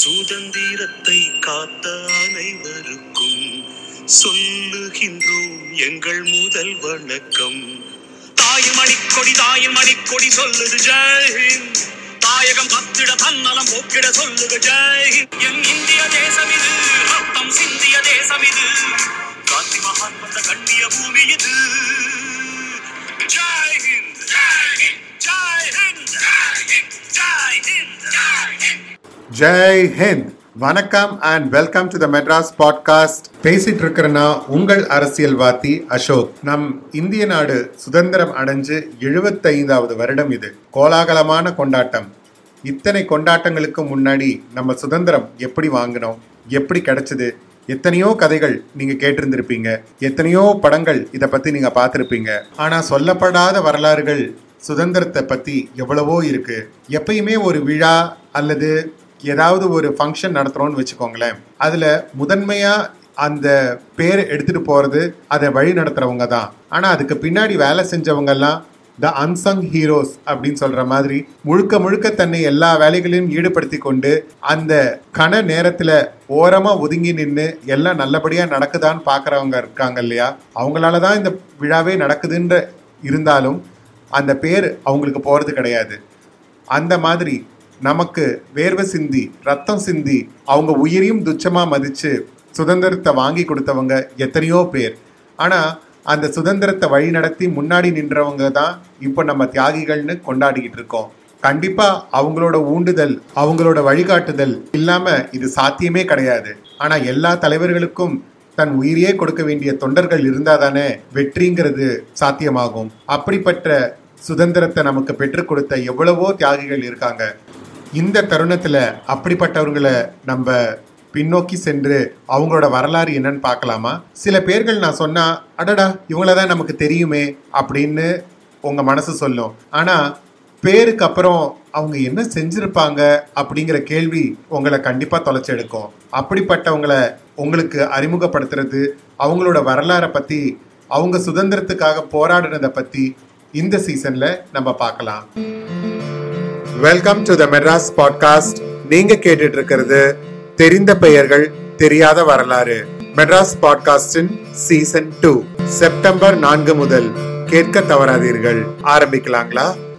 சுதந்திரத்தை காத்த அனைவருக்கும் சொல்லுகின்றோம் எங்கள் முதல் வணக்கம். தாயின் மணிக்கொடி தாயின் மணிக்கொடி சொல்லுது ஜெய்ஹிந்த் தாயகம் பத்திட தன்னலம் போக்கிட சொல்லுக ஜெய்ஹிந்த் என் இந்திய தேசம் இது ரத்தம் சிந்திய தேசம் இது. காந்தி மகான் வந்த கண்ணிய பூமி ஜெய் ஹிந்த். வணக்கம் and welcome to the Madras podcast பேசிட்டு இருக்கிறனா உங்கள் அரசியல்வாதி அசோக். நம் இந்திய நாடு சுதந்திரம் அடைஞ்சு எழுபத்தைந்தாவது வருடம் இது. கோலாகலமான கொண்டாட்டம். இத்தனை கொண்டாட்டங்களுக்கு முன்னாடி நம்ம சுதந்திரம் எப்படி வாங்கினோம்? எப்படி கிடைச்சது? எத்தனையோ கதைகள் நீங்க கேட்டிருந்திருப்பீங்க. எத்தனையோ படங்கள் இதை பத்தி நீங்க பார்த்துருப்பீங்க. ஆனா சொல்லப்படாத வரலாறுகள் சுதந்திரத்தை பத்தி எவ்வளவோ இருக்கு. எப்பயுமே ஒரு விழா அல்லது ஏதாவது ஒரு ஃபங்க்ஷன் நடத்துகிறோன்னு வச்சுக்கோங்களேன். அதில் முதன்மையாக அந்த பேர் எடுத்துகிட்டு போகிறது அதை வழி நடத்துகிறவங்க தான். ஆனால் அதுக்கு பின்னாடி வேலை செஞ்சவங்கெல்லாம் த அன்சங் ஹீரோஸ் அப்படின்னு சொல்கிற மாதிரி முழுக்க முழுக்க தன்னை எல்லா வேலைகளையும் ஈடுபடுத்தி கொண்டு அந்த கன நேரத்தில் ஓரமாக ஒதுங்கி நின்று எல்லாம் நல்லபடியாக நடக்குதான்னு பார்க்குறவங்க இருக்காங்க இல்லையா? அவங்களால தான் இந்த விழாவே நடக்குதுன்ற இருந்தாலும் அந்த பேர் அவங்களுக்கு போகிறது கிடையாது. அந்த மாதிரி நமக்கு வேர்வை சிந்தி ரத்தம் சிந்தி அவங்க உயிரையும் துச்சமாக மதித்து சுதந்திரத்தை வாங்கி கொடுத்தவங்க எத்தனையோ பேர். ஆனால் அந்த சுதந்திரத்தை வழி நடத்தி முன்னாடி நின்றவங்க தான் இப்போ நம்ம தியாகிகள்னு கொண்டாடிக்கிட்டு இருக்கோம். கண்டிப்பாக அவங்களோட ஊண்டுதல் அவங்களோட வழிகாட்டுதல் இல்லாமல் இது சாத்தியமே கிடையாது. ஆனால் எல்லா தலைவர்களுக்கும் தன் உயிரையே கொடுக்க வேண்டிய தொண்டர்கள் இருந்தால் தானே வெற்றிங்கிறது சாத்தியமாகும். அப்படிப்பட்ட சுதந்திரத்தை நமக்கு பெற்றுக் கொடுத்த எவ்வளவோ தியாகிகள் இருக்காங்க. இந்த தருணத்தில் அப்படிப்பட்டவர்களை நம்ம பின்னோக்கி சென்று அவங்களோட வரலாறு என்னன்னு பார்க்கலாமா? சில பேர்கள் நான் சொன்னால் அடடா இவங்கள தான் நமக்கு தெரியுமே அப்படின்னு உங்கள் மனசு சொல்லும். ஆனால் பேருக்கு அப்புறம் அவங்க என்ன செஞ்சுருப்பாங்க அப்படிங்கிற கேள்வி உங்களை கண்டிப்பாக தொலைச்செடுக்கும் அப்படிப்பட்டவங்களை உங்களுக்கு அறிமுகப்படுத்துறது அவங்களோட வரலாறை பற்றி அவங்க சுதந்திரத்துக்காக போராடினதை பற்றி இந்த சீசனில் நம்ம பார்க்கலாம். Welcome to the Madras podcast நீங்க கேட்டுட்டு இருக்கிறது தெரிந்த பெயர்கள் தெரியாத வரலாறு. மெட்ராஸ் பாட்காஸ்டின் சீசன் டூ செப்டம்பர் நான்கு முதல். கேட்க தவறாதீர்கள். ஆரம்பிக்கலாங்களா?